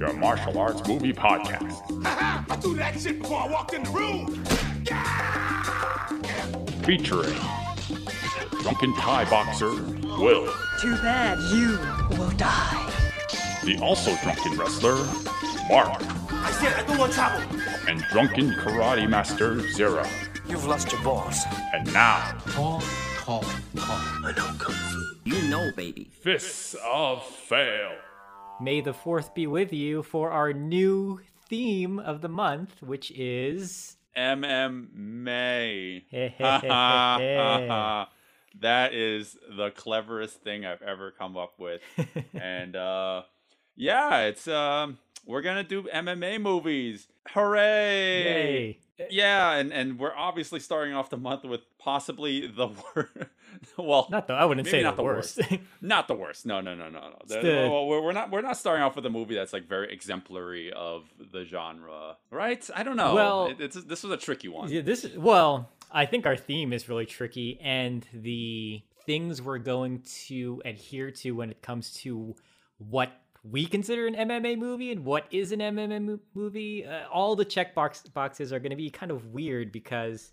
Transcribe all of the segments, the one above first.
your martial arts movie podcast. Haha, I threw that shit before I walked in the room. Featuring drunken Thai boxer Will, Too bad you will die. the also drunken wrestler Mark, I said I don't want trouble. and drunken karate master Zero. You've lost your balls. And now, Call, call, call. I know kung fu. You know, baby. Fists of Fail. May the fourth be with you for our new theme of the month, which is MMA. that is the cleverest thing I've ever come up with. and uh yeah, it's um we're gonna do MMA movies. Hooray! Yay. Yeah, and, and we're obviously starting off the month with possibly the worst. well, not the I wouldn't say not the worst. not the worst. No, no, no, no, no. The- the- well, we're, we're not we're not starting off with a movie that's like very exemplary of the genre, right? I don't know. Well- It- it's this was a tricky one. Yeah, this well, I think our theme is really tricky, and the things we're going to adhere to when it comes to what we consider an MMA movie and what is an MMA mo- movie, uh, all the check box boxes are going to be kind of weird because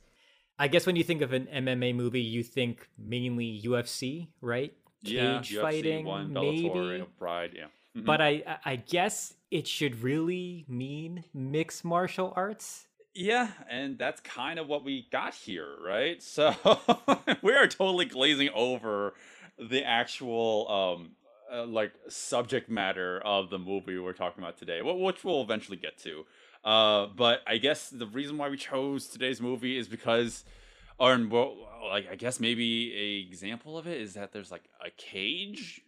I guess when you think of an MMA movie, you think mainly UFC, right? yeah, Cage UFC fighting, one, maybe. Pride, yeah. Mhm. But I, I- I guess it should really mean mixed martial arts. Yeah, and that's kind of what we got here, right? So we are totally glazing over the actual um uh, like subject matter of the movie we're talking about today, which we'll eventually get to. Uh, but I guess the reason why we chose today's movie is because, or well, like I guess maybe a example of it is that there's like a cage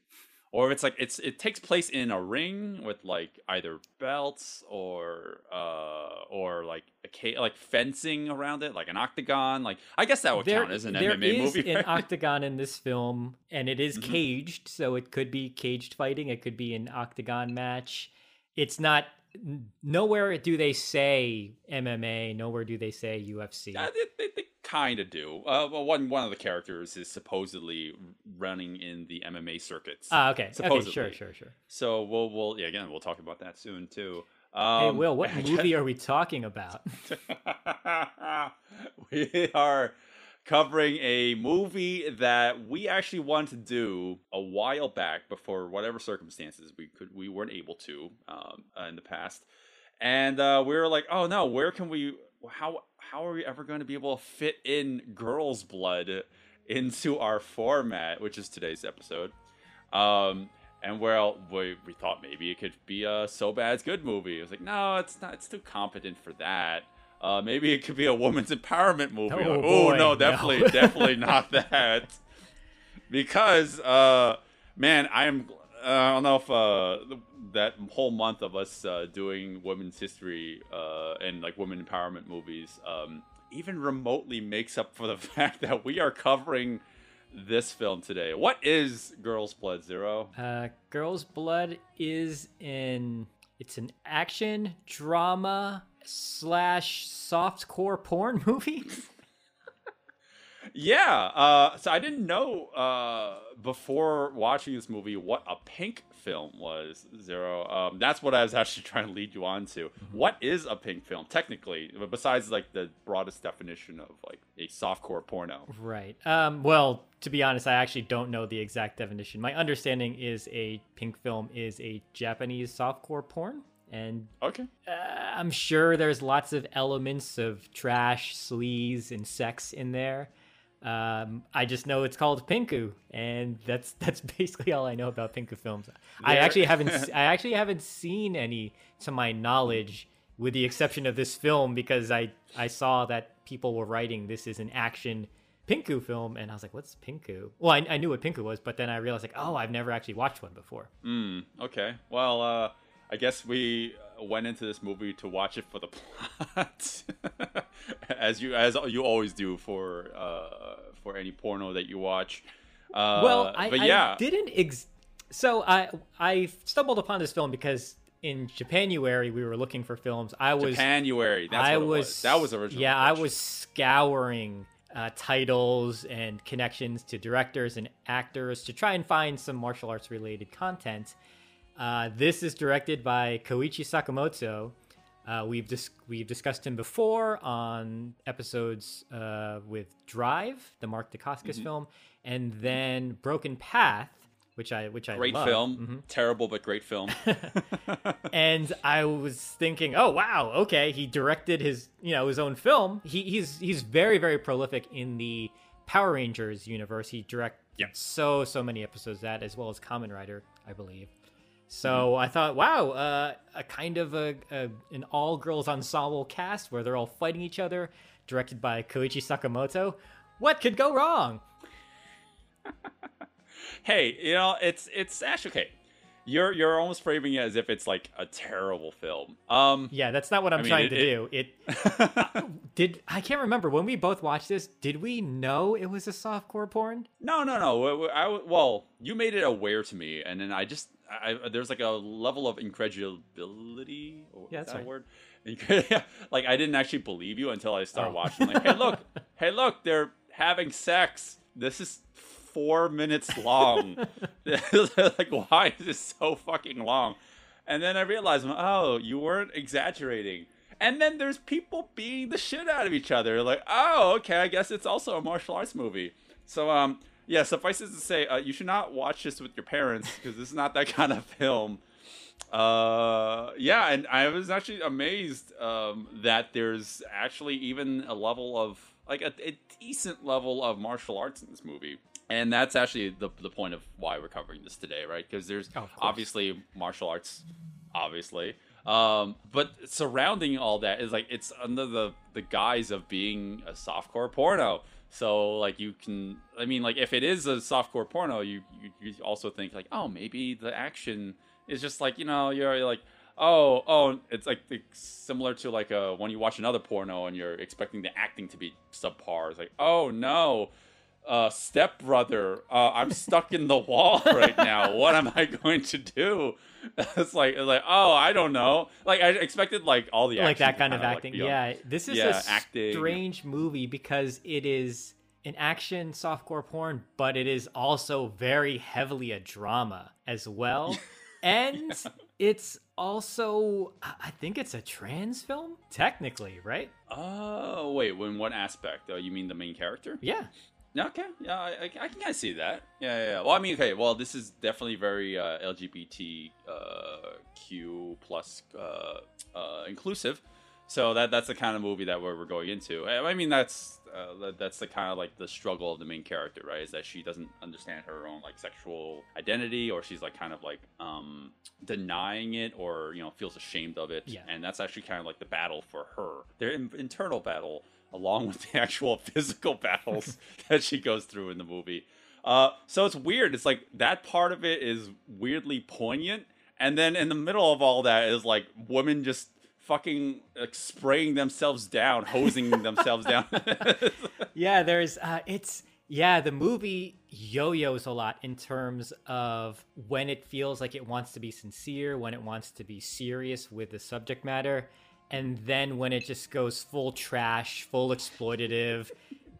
or if it's like it's it takes place in a ring with like either belts or uh or like a ca- like fencing around it like an octagon like i guess that would count as an there mma is movie an right? octagon in this film, and it is Mhm. caged, so it could be caged fighting. It could be an octagon match. It's not. Nowhere do they say MMA. Nowhere do they say UFC. Yeah, they, they, they kind of do uh well one one of the characters is supposedly running in the mma circuits Ah, okay. Okay, sure, sure, sure. so we'll we'll yeah again we'll talk about that soon too hey, um, Will, what movie are we talking about? we are covering a movie that we actually wanted to do a while back before whatever circumstances we could we weren't able to um, uh, in the past. And uh, we were like oh no where can we how how are we ever going to be able to fit in girls blood into our format which is today's episode. Um and well we, we thought maybe it could be a so bad it's good movie. It was like no it's not it's too competent for that uh, maybe it could be a woman's empowerment movie. Oh, Like, boy, no, no. definitely, definitely not that. Because, uh, man, I'm. Uh, I don't know if uh, that whole month of us uh, doing women's history uh, and like women empowerment movies um, even remotely makes up for the fact that we are covering this film today. What is Girls Blood Zero? Uh, Girls Blood is in. It's an action drama slash softcore porn movie. Yeah. Uh, so I didn't know uh, before watching this movie what a pink film was. Zero. Um, that's what I was actually trying to lead you on to. What is a pink film technically, besides like the broadest definition of like a softcore porno? Right. Um, well, to be honest, I actually don't know the exact definition. My understanding is a pink film is a Japanese softcore porn, and Okay. uh, I'm sure there's lots of elements of trash, sleaze, and sex in there. Um, I just know it's called Pinku, and that's that's basically all I know about Pinku films. I actually haven't I actually haven't seen any, to my knowledge, with the exception of this film, because I I saw that people were writing this is an action Pinku film, and I was like, what's Pinku? Well, I, I knew what Pinku was, but then I realized like, oh, I've never actually watched one before. Mm, okay. Well, uh, I guess we went into this movie to watch it for the plot, as you as you always do for uh, for any porno that you watch. Uh, well, I, but yeah, I didn't. Ex- so I I stumbled upon this film because in Japanuary we were looking for films. I was Japanuary. That's I was, was. That was original. Yeah, I was scouring uh, titles and connections to directors and actors to try and find some martial arts related content. Uh, this is directed by Koichi Sakamoto. Uh, we've dis- we've discussed him before on episodes uh, with Drive, the Mark Dacascos Mm-hmm. film, and then Broken Path, which I which I Great love. film, terrible but great film. and I was thinking, oh wow, okay, he directed his you know his own film. He, he's he's very very prolific in the Power Rangers universe. He directed Yep. so so many episodes of that as well as Kamen Rider, I believe. So I thought, wow, uh, a kind of a, a an all girls ensemble cast where they're all fighting each other, directed by Koichi Sakamoto. What could go wrong? hey, you know, it's it's actually okay. You're you're almost framing it as if it's like a terrible film. Um, Yeah, that's not what I'm mean, trying it- to it- do. It did. I can't remember when we both watched this. Did we know it was a softcore porn? No, no, no. I, I- well, you made it aware to me, and then I just I, there's like a level of incredulity. Yeah, that's that a right. word? Like I didn't actually believe you until I started watching. Like, hey, look, hey, look, they're having sex. This is four minutes long. like, why is this so fucking long? And then I realized, oh, you weren't exaggerating. And then there's people beating the shit out of each other. Like, oh, okay, I guess it's also a martial arts movie. So, um, yeah, suffice it to say, uh, you should not watch this with your parents because this is not that kind of film. Uh, yeah, and I was actually amazed um, that there's actually even a level of like a, a decent level of martial arts in this movie. And that's actually the, the point of why we're covering this today, right? Because there's Oh, obviously martial arts, obviously, um, but surrounding all that is like it's under the the guise of being a softcore porno. So like you can, I mean, like if it is a softcore porno, you you, you also think like, oh, maybe the action is just like you know you're like. Oh, oh! It's like it's similar to like uh, when you watch another porno and you're expecting the acting to be subpar. It's like, oh no, uh, stepbrother, uh, I'm stuck in the wall right now. What am I going to do? It's like, it's like, oh, I don't know. Like I expected, like all the like that kind of like, acting. be yeah, this is yeah, a acting. strange movie because it is an action softcore porn, but it is also very heavily a drama as well. And it's also, I think it's a trans film, technically, right? Oh wait, when what aspect? Uh, you mean the main character? Yeah. Okay, yeah, I, I, I can kind of see that. Yeah, yeah, yeah. Well, I mean, okay, well, this is definitely very uh, LGBTQ plus uh, uh, inclusive. So that that's the kind of movie that we're, we're going into. I I mean, that's uh, that's the kind of like the struggle of the main character, right? Is that she doesn't understand her own like sexual identity, or she's like kind of like um, denying it, or you know feels ashamed of it. Yeah. And that's actually kind of like the battle for her, their in- internal battle, along with the actual physical battles that she goes through in the movie. Uh, so it's weird. It's like that part of it is weirdly poignant, and then in the middle of all that is like women just fucking like, spraying themselves down, hosing themselves down. Yeah, there's uh it's yeah, the movie yo-yos a lot in terms of when it feels like it wants to be sincere, when it wants to be serious with the subject matter, and then when it just goes full trash, full exploitative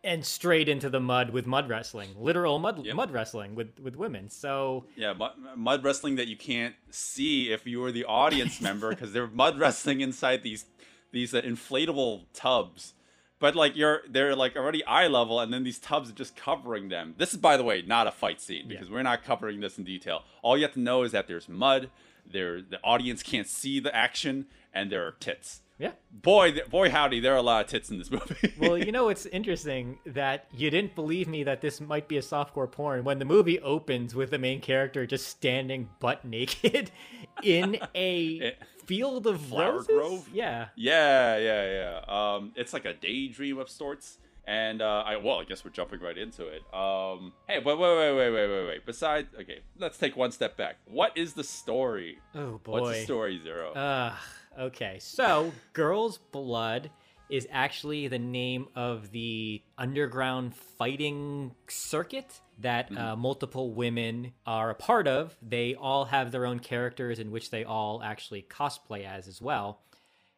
and straight into the mud with mud wrestling, literal mud Yep. mud wrestling with with women. So yeah, mud, mud wrestling that you can't see if you are the audience member because they're mud wrestling inside these these uh, inflatable tubs. But like you're they're like already eye level, and then these tubs are just covering them. This is, by the way, not a fight scene because we're not covering this in detail. All you have to know is that there's mud. There, the audience can't see the action, and there are tits. yeah. Boy, boy, howdy, there are a lot of tits in this movie. Well, you know it's interesting that you didn't believe me that this might be a softcore porn when the movie opens with the main character just standing butt naked in a field of Flower roses. grove? Yeah. Yeah, yeah, yeah. Um, it's like a daydream of sorts. And uh, I well, I guess we're jumping right into it. Um, hey, wait, wait, wait, wait, wait, wait, wait. Besides, okay, let's take one step back. What is the story? Oh boy. What's the story, Zero? Ugh. Okay, so Girl's Blood is actually the name of the underground fighting circuit that uh, multiple women are a part of. They all have their own characters in which they all actually cosplay as as well.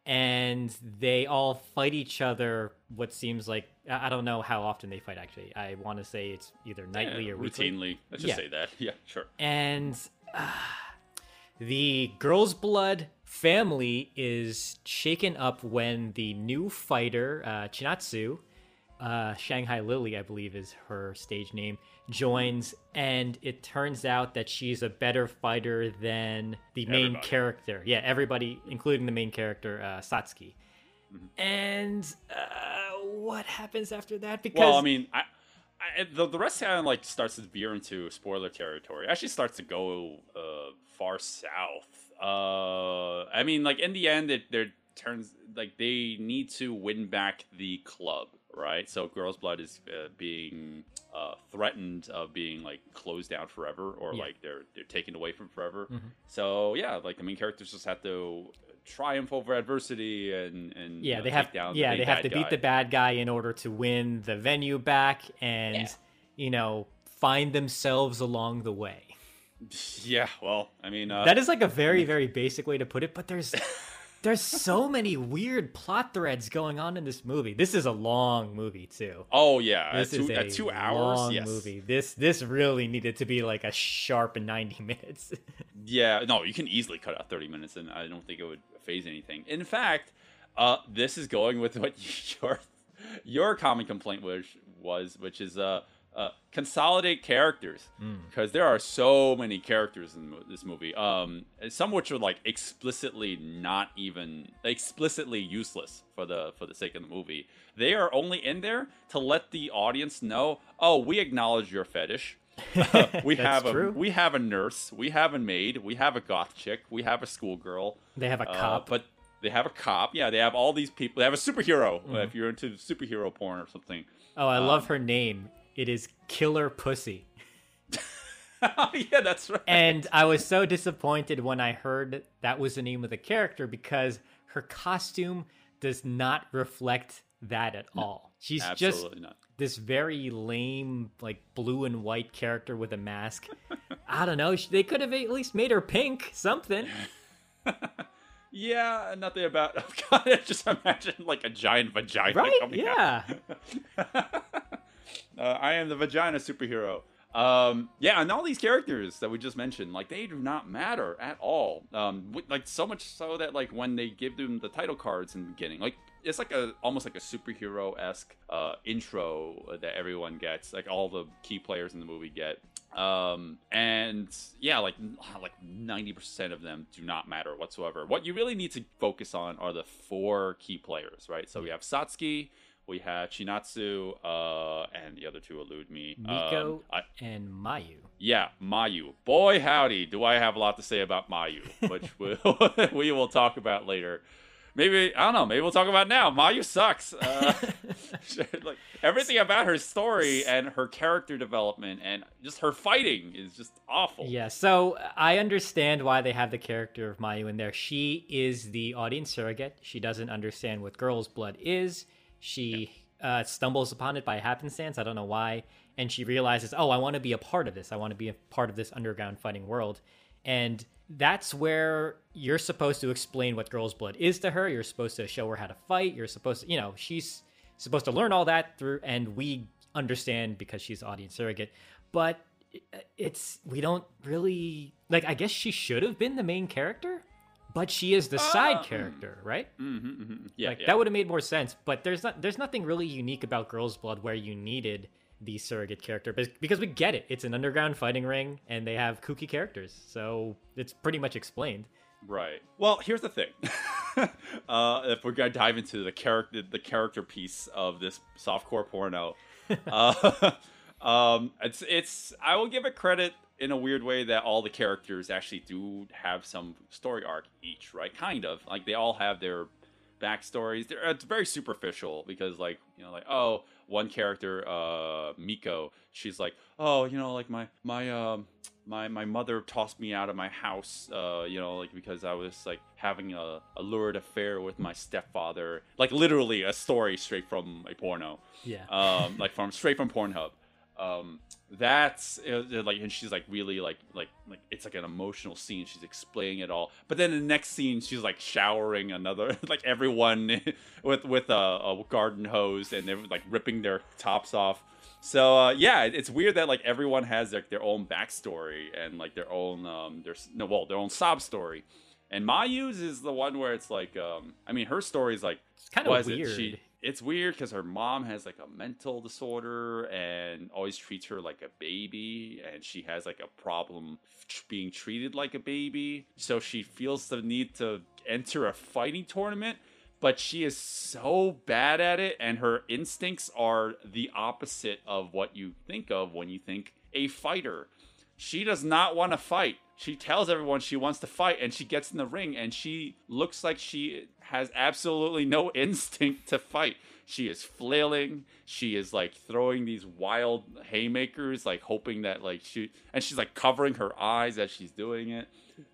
And they all fight each other. What seems like I I don't know how often they fight. Actually, I want to say it's either nightly Yeah, or weekly routinely. Let's just Yeah. say that. Yeah, sure. and uh, the girl's blood family is shaken up when the new fighter, uh, Chinatsu, uh, Shanghai Lily, I believe is her stage name, joins, and it turns out that she's a better fighter than the main Everybody. character. Yeah, everybody, including the main character, uh, Satsuki. Mm-hmm. And uh, what happens after that? Because Well, I mean, I, I the, the rest of like starts to veer into spoiler territory. Actually, starts to go uh, far south. Uh, I mean, like in the end, it there turns like they need to win back the club, right? So, Girls Blood is uh, being uh, threatened of being like closed down forever, or Yeah. like they're they're taken away from forever. Mhm. So, yeah, like the main characters just have to triumph over adversity and and yeah, you know, they have down yeah big they have to beat the bad guy in order to win the venue back, and Yeah. you know find themselves along the way. Yeah, well, I mean, uh, that is like a very very basic way to put it, but there's there's so many weird plot threads going on in this movie. This is a long movie too. oh yeah, at This two, is a at two hours. long yes, movie. This this really needed to be like a sharp 90 minutes. yeah. No, you can easily cut out thirty minutes, and I don't think it would faze anything. In fact, uh, this is going with what your your common complaint was was, which is uh. Uh, consolidate characters Hmm. because there are so many characters in this movie. Um, some which are like explicitly not even explicitly useless for the for the sake of the movie. They are only in there to let the audience know, oh, we acknowledge your fetish. we have a true. we have a nurse, we have a maid, we have a goth chick, we have a schoolgirl. they have a uh, cop. but they have a cop. Yeah, they have all these people. They have a superhero. Uh, If you're into superhero porn or something. oh, I um, love her name. It is Killer Pussy. yeah, that's right. And I was so disappointed when I heard that was the name of the character because her costume does not reflect that at all. She's just not. this very lame, like blue and white character with a mask. I don't know. They could have at least made her pink, something. Yeah, nothing about. Oh God, I just imagine like a giant vagina Right? coming out. Yeah. Uh, I am the vagina superhero. Um, yeah, and all these characters that we just mentioned, like they do not matter at all. Um, like so much so that like when they give them the title cards in the beginning, like it's like a almost like a superhero esque uh, intro that everyone gets, like all the key players in the movie get. Um, and yeah, like like ninety percent of them do not matter whatsoever. What you really need to focus on are the four key players, right? So we have Satsuki, we have Chinatsu, uh, and the other two elude me. Miko Um, I, and Mayu. yeah, Mayu. Boy, howdy, do I have a lot to say about Mayu, which we, we will talk about later. Maybe I don't know. Maybe we'll talk about now. Mayu sucks. Uh, like everything about her story and her character development and just her fighting is just awful. Yeah, so I understand why they have the character of Mayu in there. She is the audience surrogate. She doesn't understand what girl's blood is. She uh, stumbles upon it by happenstance. I don't know why. And she realizes, oh, I want to be a part of this. I want to be a part of this underground fighting world. And that's where you're supposed to explain what girl's blood is to her. You're supposed to show her how to fight. You're supposed to, you know, she's supposed to learn all that through, and we understand because she's audience surrogate. But it's we don't really like. I guess she should have been the main character, but she is the side character, right? Mm-hmm, mm-hmm. Yeah, like yeah. that would have made more sense. But there's not there's nothing really unique about Girl's Blood where you needed the surrogate character because we get it. It's an underground fighting ring, and they have kooky characters, so it's pretty much explained. Right. Well, here's the thing. uh, if we're gonna dive into the character, the character piece of this softcore porno, uh, um, it's it's. I will give it credit in a weird way that all the characters actually do have some story arc each, right? Kind of like they all have their backstories. They're, it's very superficial because, like, you know, like oh, one character, uh, Miko, she's like, oh, you know, like my my um my my mother tossed me out of my house, uh, you know, like because I was like having a, a lurid affair with my stepfather, like literally a story straight from a porno, Yeah. um, like from straight from Pornhub. Um, that's uh, like, and she's like really like like like it's like an emotional scene. She's explaining it all, but then the next scene, she's like showering another like everyone with with a, a garden hose, and they're like ripping their tops off. So uh, yeah, it's weird that like everyone has like their own backstory and like their own um their no well their own sob story. And Mayu's is the one where it's like um I mean her story is like It's kind of weird. It? She, it's weird because her mom has like a mental disorder and always treats her like a baby, and she has like a problem being treated like a baby. So she feels the need to enter a fighting tournament, but she is so bad at it, and her instincts are the opposite of what you think of when you think a fighter. She does not want to fight. She tells everyone she wants to fight and she gets in the ring and she looks like she has absolutely no instinct to fight. She is flailing. She is like throwing these wild haymakers, like hoping that like she and she's like covering her eyes as she's doing it.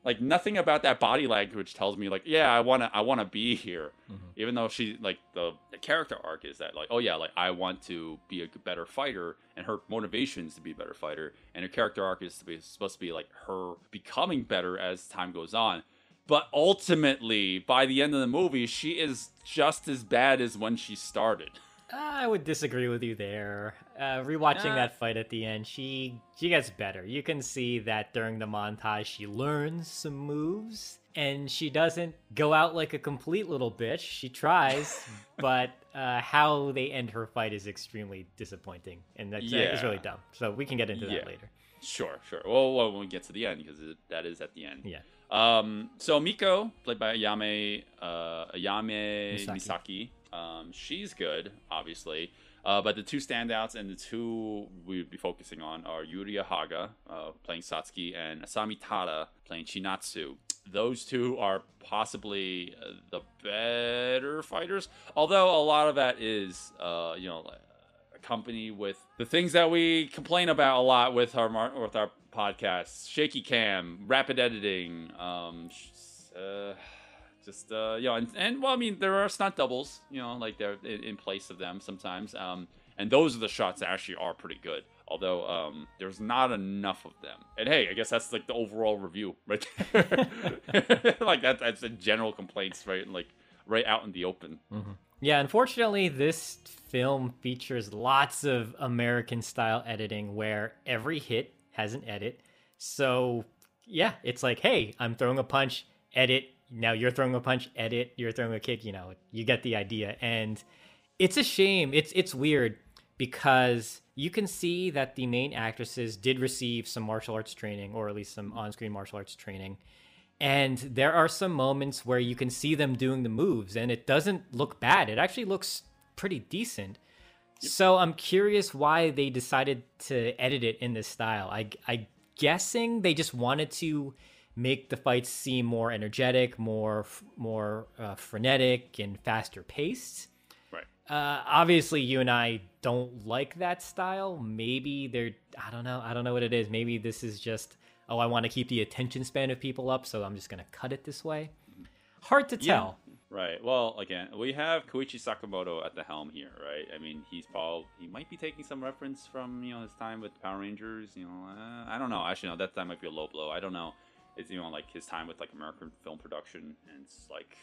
Like nothing about that body language tells me like, yeah, I wanna I wanna be here. Mm-hmm. Even though she like the, the character arc is that like, oh yeah, like I want to be a better fighter and her motivation is to be a better fighter and her character arc is to be supposed to be like her becoming better as time goes on. But ultimately, by the end of the movie, she is just as bad as when she started. I would disagree with you there. Uh, rewatching Uh. that fight at the end, she she gets better. You can see that during the montage, she learns some moves, and she doesn't go out like a complete little bitch. She tries, but uh, how they end her fight is extremely disappointing, and that's uh, is really dumb. So we can get into Yeah. that later. Sure, sure. Well, well when we get to the end, because that is at the end. Yeah. Um, so Miko, played by Ayame, uh, Ayame Misaki. Misaki, um, she's good, obviously. Uh, but the two standouts and the two we would be focusing on are Yuria Haga, uh, playing Satsuki, and Asami Tada, playing Chinatsu. Those two are possibly uh, the better fighters, although a lot of that is, uh, you know, accompanied with the things that we complain about a lot with our with our podcasts: shaky cam, rapid editing, um, uh, just uh, you know, and, and well, I mean, there are stunt doubles, you know, like they're in, in place of them sometimes, um, and those are the shots that actually are pretty good. Although um, there's not enough of them, and hey, I guess that's like the overall review, right? like that, that's the general complaints, right? Like right out in the open. Yeah, unfortunately, this film features lots of American style editing where every hit has an edit. So, yeah, it's like, hey, I'm throwing a punch, edit. Now you're throwing a punch, edit. You're throwing a kick, you know, you get the idea. And it's a shame. It's it's weird because you can see that the main actresses did receive some martial arts training or at least some on-screen martial arts training. And there are some moments where you can see them doing the moves and it doesn't look bad. It actually looks pretty decent. So I'm curious why they decided to edit it in this style. I I guessing they just wanted to make the fights seem more energetic, more more uh, frenetic and faster paced. Right. Uh, obviously, you and I don't like that style. Maybe they're, I don't know. I don't know what it is. Maybe this is just, oh, I want to keep the attention span of people up, so I'm just going to cut it this way. Hard to tell. Right. Well, again, we have Koichi Sakamoto at the helm here, right? I mean, he's probably he might be taking some reference from you know his time with Power Rangers. You know, uh, I don't know. Actually, no, that time might be a low blow. I don't know. It's you know like his time with like American film production, and it's like.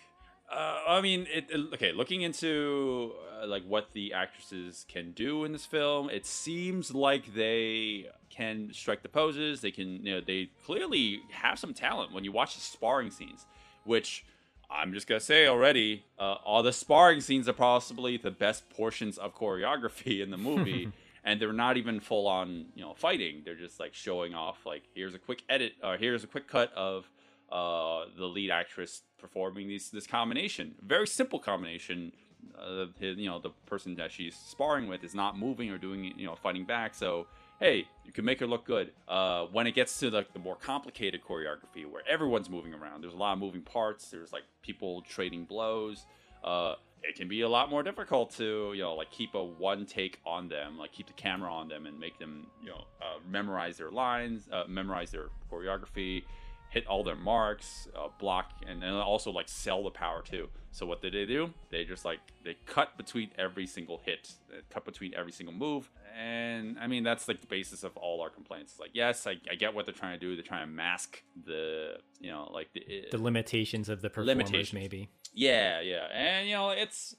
Uh, I mean, it, it- okay. Looking into uh, like what the actresses can do in this film, it seems like they can strike the poses. They can, you know, they clearly have some talent when you watch the sparring scenes, which I'm just gonna say already, uh, all the sparring scenes are possibly the best portions of choreography in the movie, and they're not even full on, you know, fighting. They're just like showing off, like here's a quick edit, or here's a quick cut of uh, the lead actress performing these this combination. Very simple combination. Uh, his, you know, the person that she's sparring with is not moving or doing, you know, fighting back. So hey, you can make her look good. Uh, when it gets to the, the more complicated choreography, where everyone's moving around, there's a lot of moving parts. There's like people trading blows. Uh, it can be a lot more difficult to you know like keep a one take on them, like keep the camera on them and make them you know uh, memorize their lines, uh, memorize their choreography. Hit all their marks, uh, block, and then also like sell the power too. So what did they do? They just like they cut between every single hit, uh, cut between every single move, and I mean that's like the basis of all our complaints. It's like yes, I, I get what they're trying to do. They're trying to mask the you know like the uh, The limitations of the performers, Limitations. maybe. yeah, yeah, and you know it's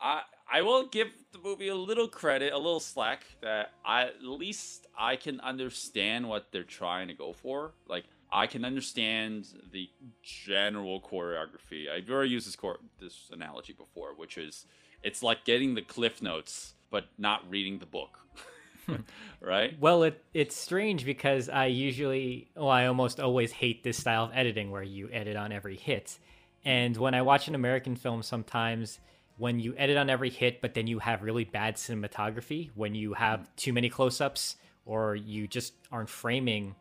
I I will give the movie a little credit, a little slack that I at least I can understand what they're trying to go for. Like I can understand the general choreography. I've already used this cor- this analogy before, which is it's like getting the cliff notes but not reading the book. right? Well, it it's strange because I usually, well, I almost always hate this style of editing where you edit on every hit. And when I watch an American film, sometimes when you edit on every hit, but then you have really bad cinematography, when you have mm. too many close-ups, or you just aren't framing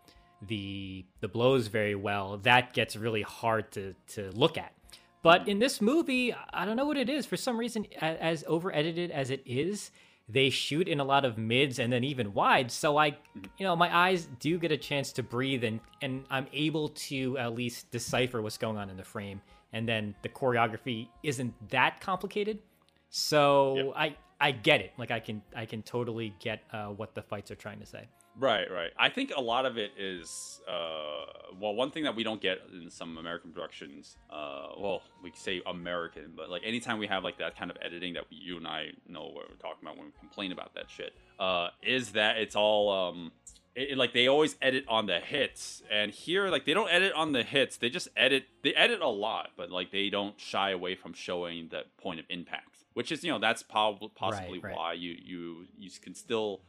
the the blows very well, that gets really hard to to look at. But in this movie, I don't know what it is. For some reason, as over edited as it is, they shoot in a lot of mids and then even wide. So I, you know, my eyes do get a chance to breathe and and I'm able to at least decipher what's going on in the frame. And then the choreography isn't that complicated. So I I get it. Like I can I can totally get uh, what the fights are trying to say. Right, right. I think a lot of it is, uh, well, one thing that we don't get in some American productions, uh, well, we say American, but like anytime we have like that kind of editing that you and I know what we're talking about when we complain about that shit, uh, is that it's all, um, it- like they always edit on the hits, and here like they don't edit on the hits. They just edit. They edit a lot, but like they don't shy away from showing the point of impact, which is you know that's possibly right. why you you you can still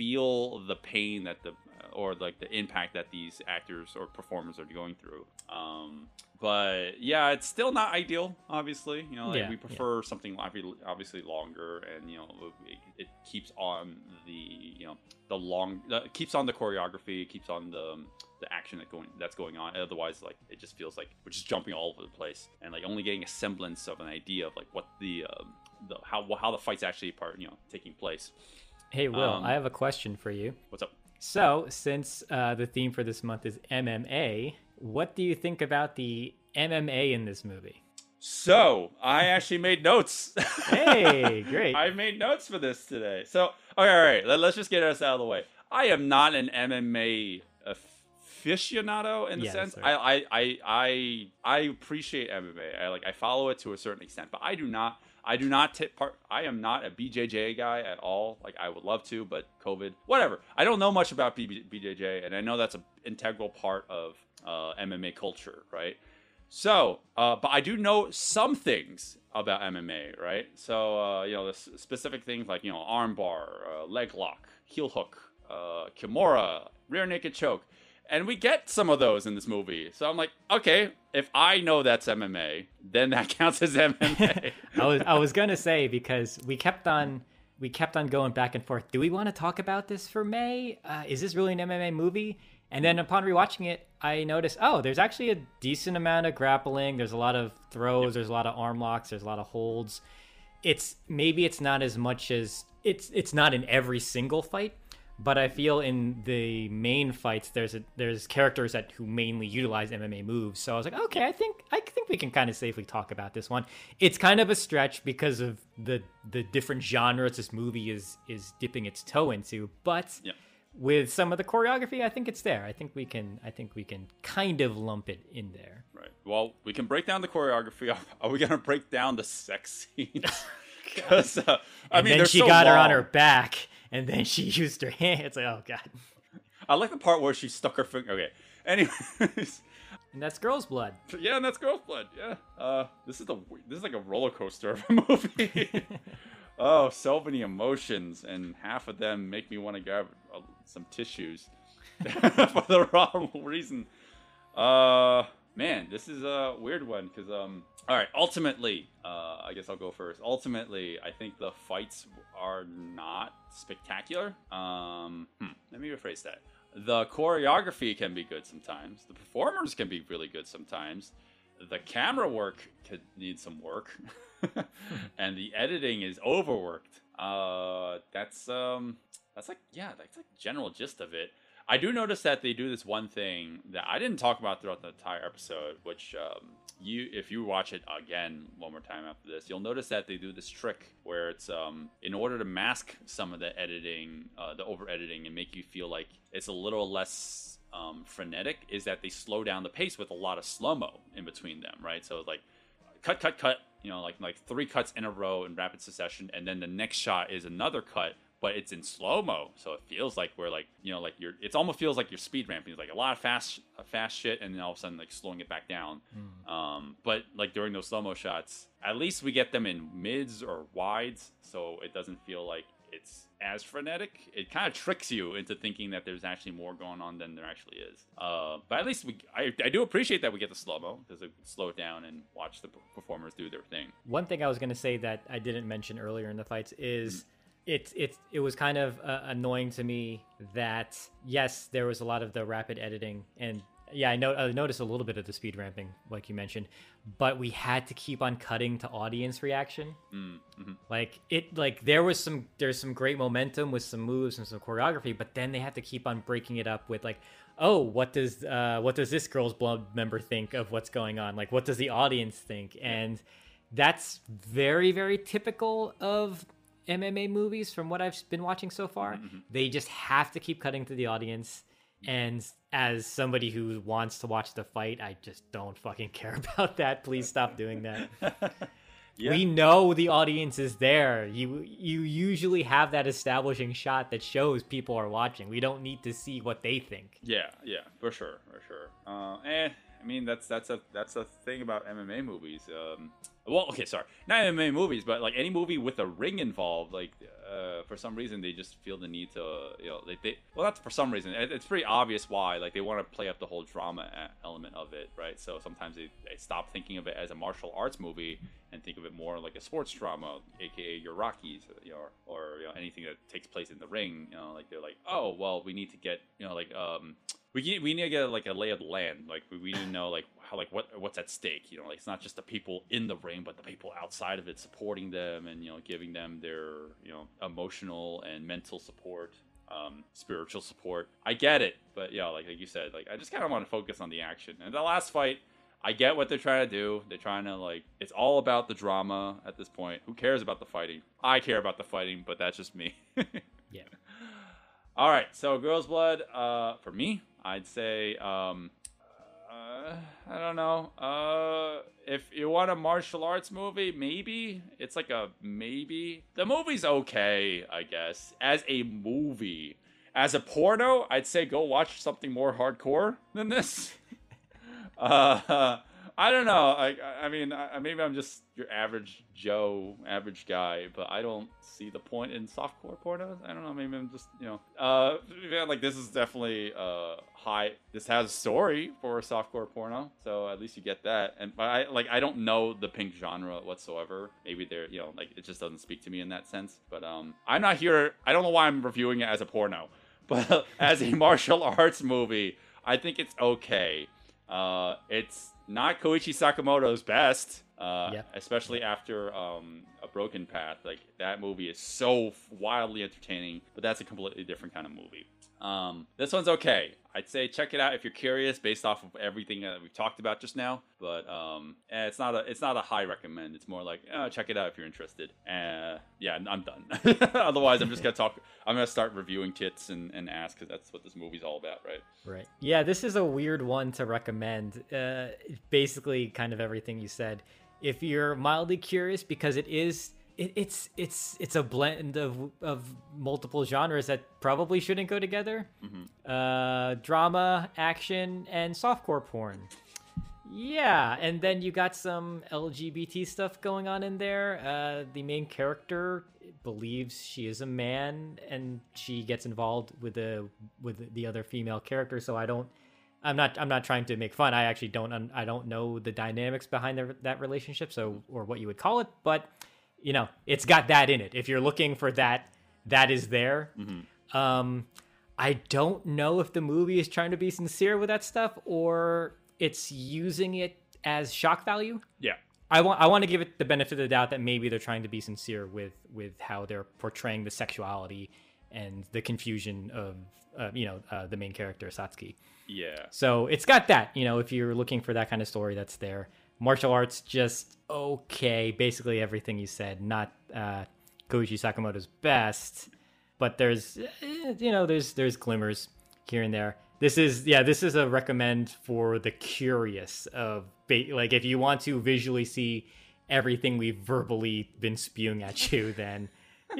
feel the pain that the or like the impact that these actors or performers are going through. Um, but yeah, it's still not ideal. Obviously, you know, like, Yeah, we yeah. prefer something obviously longer, and you know, it, it keeps on the you know the long uh, keeps on the choreography, keeps on the the action that going that's going on. Otherwise, like it just feels like we're just jumping all over the place and like only getting a semblance of an idea of like what the um, the how how the fights actually part you know taking place. Hey Will, Um, I have a question for you. What's up? So, since uh, the theme for this month is MMA, what do you think about the MMA in this movie? So I actually made notes. Hey, great. I made notes for this today. So okay, all right. Let, us just get us out of the way. I am not an MMA aficionado in the Yeah, sense. I I I I appreciate MMA. I like I follow it to a certain extent, but I do not. I do not take part. I am not a BJJ guy at all. Like I would love to, but COVID, whatever. I don't know much about BJJ, and I know that's an integral part of uh, MMA culture, right? So, uh, but I do know some things about MMA, right? So, uh, you know, the s- specific things like, you know, armbar, uh, leg lock, heel hook, uh, kimura, rear naked choke. And we get some of those in this movie. So I'm like, okay, if I know that's MMA, then that counts as MMA. I was I was gonna say because we kept on we kept on going back and forth. Do we want to talk about this for May? Uh, is this really an MMA movie? And then upon rewatching it, I noticed oh, there's actually a decent amount of grappling. There's a lot of throws. There's a lot of arm locks. There's a lot of holds. It's maybe it's not as much as it's it's not in every single fight, but I feel in the main fights there's a, there's characters that who mainly utilize MMA moves. So I was like, okay, I think I think we can kind of safely talk about this one. It's kind of a stretch because of the the different genres this movie is is dipping its toe into, but Yeah. with some of the choreography, I think it's there. I think we can I think we can kind of lump it in there. right. Well, we can break down the choreography. Are we going to break down the sex scenes? Because, uh, I And mean, then she so got her on her back, and then she used her hand. It's like, oh god. I like the part where she stuck her finger. Okay. Anyways. And that's girl's blood. Yeah, and that's Girl's Blood. Yeah. Uh, this is the this is like a roller coaster of a movie. oh, so many emotions, and half of them make me want to grab uh, some tissues for the wrong reason. Uh, man, this is a weird one because um. All right. Ultimately, uh, I guess I'll go first. Ultimately, I think the fights are not spectacular. Um, hmm, let me rephrase that. The choreography can be good sometimes. The performers can be really good sometimes. The camera work could need some work, and the editing is overworked. Uh, that's um, that's like yeah, that's like general gist of it. I do notice that they do this one thing that I didn't talk about throughout the entire episode, which um, you, if you watch it again one more time after this, you'll notice that they do this trick where it's um, in order to mask some of the editing, uh, the over editing, and make you feel like it's a little less um, frenetic, is that they slow down the pace with a lot of slow mo in between them, right? So it's like cut, cut, cut, you know, like like three cuts in a row in rapid succession, and then the next shot is another cut, but it's in slow mo, so it feels like we're like you know like you're. It almost feels like you're speed ramping, it's like a lot of fast fast shit, and then all of a sudden like slowing it back down. Um, but like during those slow mo shots, at least we get them in mids or wides, so it doesn't feel like it's as frenetic. It kind of tricks you into thinking that there's actually more going on than there actually is. Uh, but at least we, I, I do appreciate that we get the slow mo because it slow it down and watch the performers do their thing. One thing I was going to say that I didn't mention earlier in the fights is it it it was kind of uh, annoying to me that yes, there was a lot of the rapid editing and yeah, I know I noticed a little bit of the speed ramping like you mentioned, but we had to keep on cutting to audience reaction. Like it like there was some there's some great momentum with some moves and some choreography, but then they had to keep on breaking it up with like oh, what does uh, what does this girl's blood member think of what's going on? Like, what does the audience think? And that's very, very typical of MMA movies from what I've been watching so far. They just have to keep cutting to the audience. And as somebody who wants to watch the fight, I just don't fucking care about that. Please stop doing that. We know the audience is there. You you usually have that establishing shot that shows people are watching. We don't need to see what they think. Yeah, yeah, for sure, for sure. Uh, eh, I mean that's that's a that's a thing about MMA movies. Um, well, okay, sorry, not MMA movies, but like any movie with a ring involved, like uh, for some reason they just feel the need to, you know, like they well, that's for some reason. It, it's pretty obvious why. Like they want to play up the whole drama element of it, right? So sometimes they, they stop thinking of it as a martial arts movie and think of it more like a sports drama, aka your Rockies, you know, or, or you know anything that takes place in the ring. You know, like they're like, oh well, we need to get you know like um we need, we need to get like a lay of the land. Like we, we need to know like how like what what's at stake. You know, like it's not just the people in the ring, but the people outside of it supporting them and you know giving them their you know emotional and mental support. Um, spiritual support. I get it, but yeah, like like you said, like I just kind of want to focus on the action. And the last fight, I get what they're trying to do. They're trying to like it's all about the drama at this point. Who cares about the fighting? I care about the fighting, but that's just me. All right, so Girl's Blood, uh, for me, I'd say, um, uh, I don't know. Uh, if you want a martial arts movie, maybe it's like a maybe. The movie's okay, I guess, as a movie. As a porno, I'd say go watch something more hardcore than this. uh, I don't know. I, I mean, I, maybe I'm just your average Joe, average guy, but I don't see the point in softcore pornos. I don't know. Maybe I'm just, you know, uh, yeah, like this is definitely uh high. This has a story for a softcore porno, so at least you get that. And but I like I don't know the pink genre whatsoever. Maybe they're, you know, like it just doesn't speak to me in that sense. But um, I'm not here. I don't know why I'm reviewing it as a porno, but as a martial arts movie, I think it's okay. Uh, it's not Koichi Sakamoto's best, uh, especially after um, Broken Path. Like, that movie is so wildly entertaining, but that's a completely different kind of movie. Um, this one's okay. I'd say check it out if you're curious, based off of everything that we've talked about just now. But um, eh, it's not a it's not a high recommend. It's more like oh, check it out if you're interested. Uh, yeah, I'm done. Otherwise, I'm just gonna talk. I'm gonna start reviewing tits and, and ass because that's what this movie's all about, right? Right. Yeah, this is a weird one to recommend. Uh, basically, kind of everything you said. If you're mildly curious, because it is, it, it's it's it's a blend of of multiple genres that probably shouldn't go together. Uh, drama, action, and softcore porn. Yeah, and then you got some LGBT stuff going on in there. Uh, the main character believes she is a man, and she gets involved with the with the other female character. So I don't, I'm not, I'm not trying to make fun. I actually don't, I don't know the dynamics behind the, that relationship, so or what you would call it. But you know, it's got that in it. If you're looking for that, that is there. Um, I don't know if the movie is trying to be sincere with that stuff or it's using it as shock value. Yeah. I want I want to give it the benefit of the doubt that maybe they're trying to be sincere with with how they're portraying the sexuality and the confusion of uh, you know, uh, the main character Satsuki. Yeah. So it's got that, you know, if you're looking for that kind of story, that's there. Martial arts, just okay. Basically everything you said, not uh, Koichi Sakamoto's best, but there's, eh, you know, there's there's glimmers here and there. This is yeah, this is a recommend for the curious of ba- like if you want to visually see everything we've verbally been spewing at you, then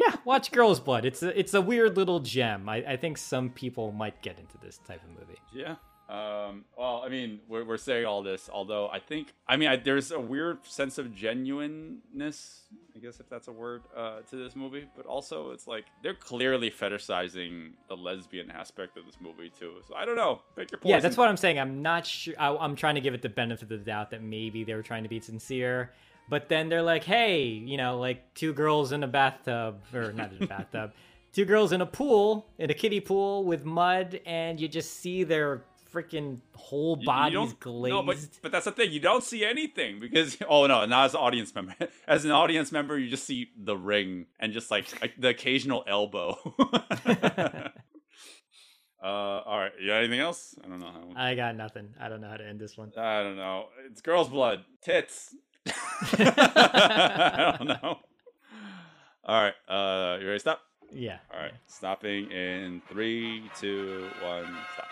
yeah, watch Girl's Blood. It's a it's a weird little gem. I, I think some people might get into this type of movie. Yeah. Um, well, I mean, we're, we're saying all this, although I think, I mean, I, there's a weird sense of genuineness, I guess if that's a word, uh, to this movie. But also, it's like they're clearly fetishizing the lesbian aspect of this movie too. So I don't know. Pick your poison. Yeah, that's what I'm saying. I'm not sure. I, I'm trying to give it the benefit of the doubt that maybe they were trying to be sincere. But then they're like, hey, you know, like two girls in a bathtub, or not in a bathtub, two girls in a pool, in a kiddie pool with mud, and you just see their freaking whole bodies glazed. No, but but that's the thing. You don't see anything because oh no, not as an audience member. As an audience member, you just see the ring and just like the occasional elbow. uh, all right. You got anything else? I don't know. How... I got nothing. I don't know how to end this one. I don't know. It's girl's blood, tits. I don't know. All right. Uh, you ready? to Stop. Yeah. All right. Stopping in three, two, one. Stop.